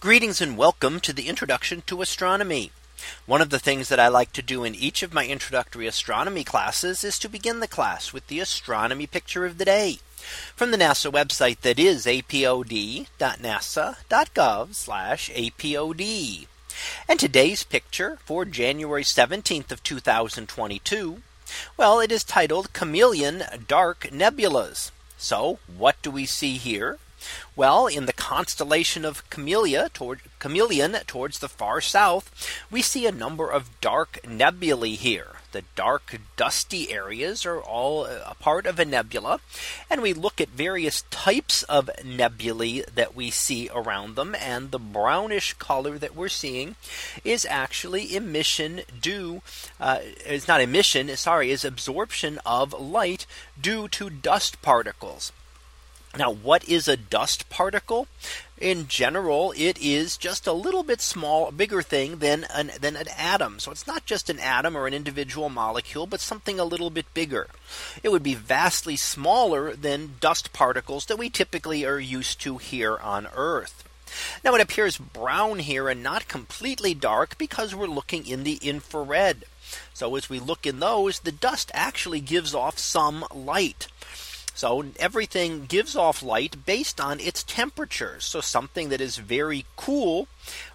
Greetings and welcome to the introduction to astronomy. One of the things that I like to do in each of my introductory astronomy classes is to begin the class with the astronomy picture of the day from the NASA website that is apod.nasa.gov apod. And today's picture for January 17th of 2022. Well, it is titled Chamaeleon Dark Nebulas. So what do we see here? Well, in the constellation of Camellia toward Chamaeleon towards the far south, we see a number of dark nebulae here. The dark dusty areas are all a part of a nebula. And we look at various types of nebulae that we see around them. And the brownish color that we're seeing is actually emission due. Uh, it's not emission, sorry, is absorption of light due to dust particles. Now, what is a dust particle? In general, it is just a little bit small, bigger thing than an, than an atom. So it's not just an atom or an individual molecule, but something a little bit bigger. It would be vastly smaller than dust particles that we typically are used to here on Earth. Now it appears brown here and not completely dark because we're looking in the infrared. So as we look in those, the dust actually gives off some light. So everything gives off light based on its temperature. So something that is very cool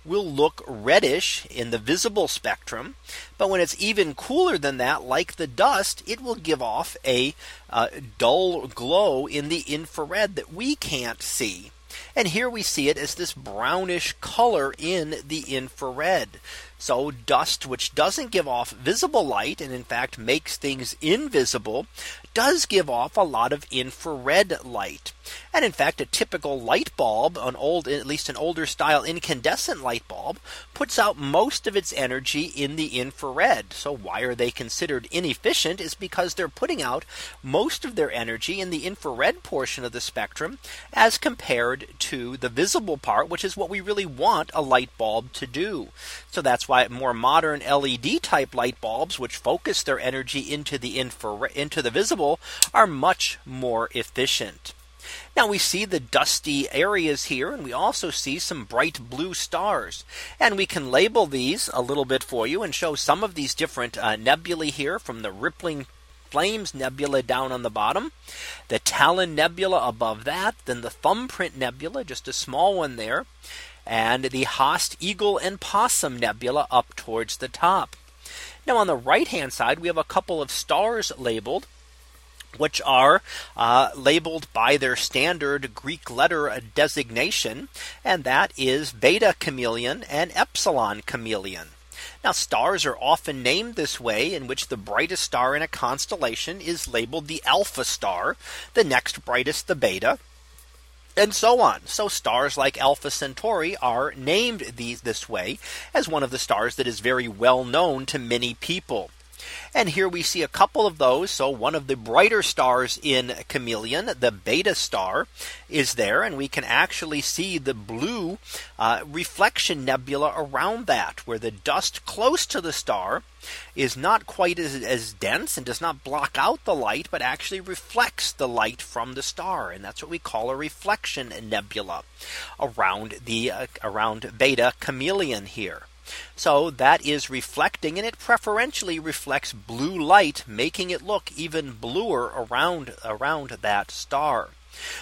will look reddish in the visible spectrum. But when it's even cooler than that, like the dust, it will give off a uh, dull glow in the infrared that we can't see. And here we see it as this brownish color in the infrared. So dust, which doesn't give off visible light and in fact makes things invisible, does give off a lot of infrared light. And in fact, a typical light bulb, an old, at least an older style incandescent light bulb, puts out most of its energy in the infrared. So why are they considered inefficient is because they're putting out most of their energy in the infrared portion of the spectrum as compared to the visible part, which is what we really want a light bulb to do. So that's why more modern LED type light bulbs, which focus their energy into the infrared into the visible, are much more efficient. Now we see the dusty areas here and we also see some bright blue stars. And we can label these a little bit for you and show some of these different uh, nebulae here from the rippling Flames Nebula down on the bottom, the Talon Nebula above that, then the Thumbprint Nebula, just a small one there, and the Haast Eagle and Possum Nebula up towards the top. Now on the right hand side, we have a couple of stars labeled which are uh, labeled by their standard Greek letter designation, and that is Beta Chamaeleon and Epsilon Chamaeleon. Now stars are often named this way in which the brightest star in a constellation is labeled the alpha star, the next brightest the beta, and so on. So stars like Alpha Centauri are named these this way as one of the stars that is very well known to many people. And here we see a couple of those. So one of the brighter stars in Chamaeleon, the beta star is there. And we can actually see the blue uh, reflection nebula around that where the dust close to the star is not quite as, as dense and does not block out the light, but actually reflects the light from the star. And that's what we call a reflection nebula around the uh, around beta Chamaeleon here. So that is reflecting and it preferentially reflects blue light, making it look even bluer around around that star.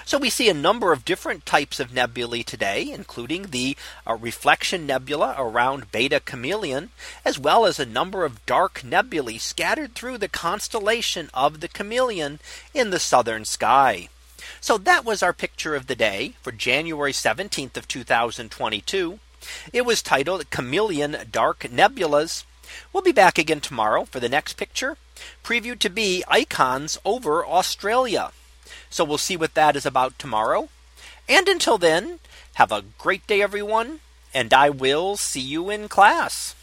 So we see a number of different types of nebulae today, including the uh, reflection nebula around Beta Chamaeleon, as well as a number of dark nebulae scattered through the constellation of the Chamaeleon in the southern sky. So that was our picture of the day for January 17th of 2022. It was titled Chamaeleon Dark Nebulas. We'll be back again tomorrow for the next picture previewed to be icons over Australia. So we'll see what that is about tomorrow. And until then, have a great day, everyone. And I will see you in class.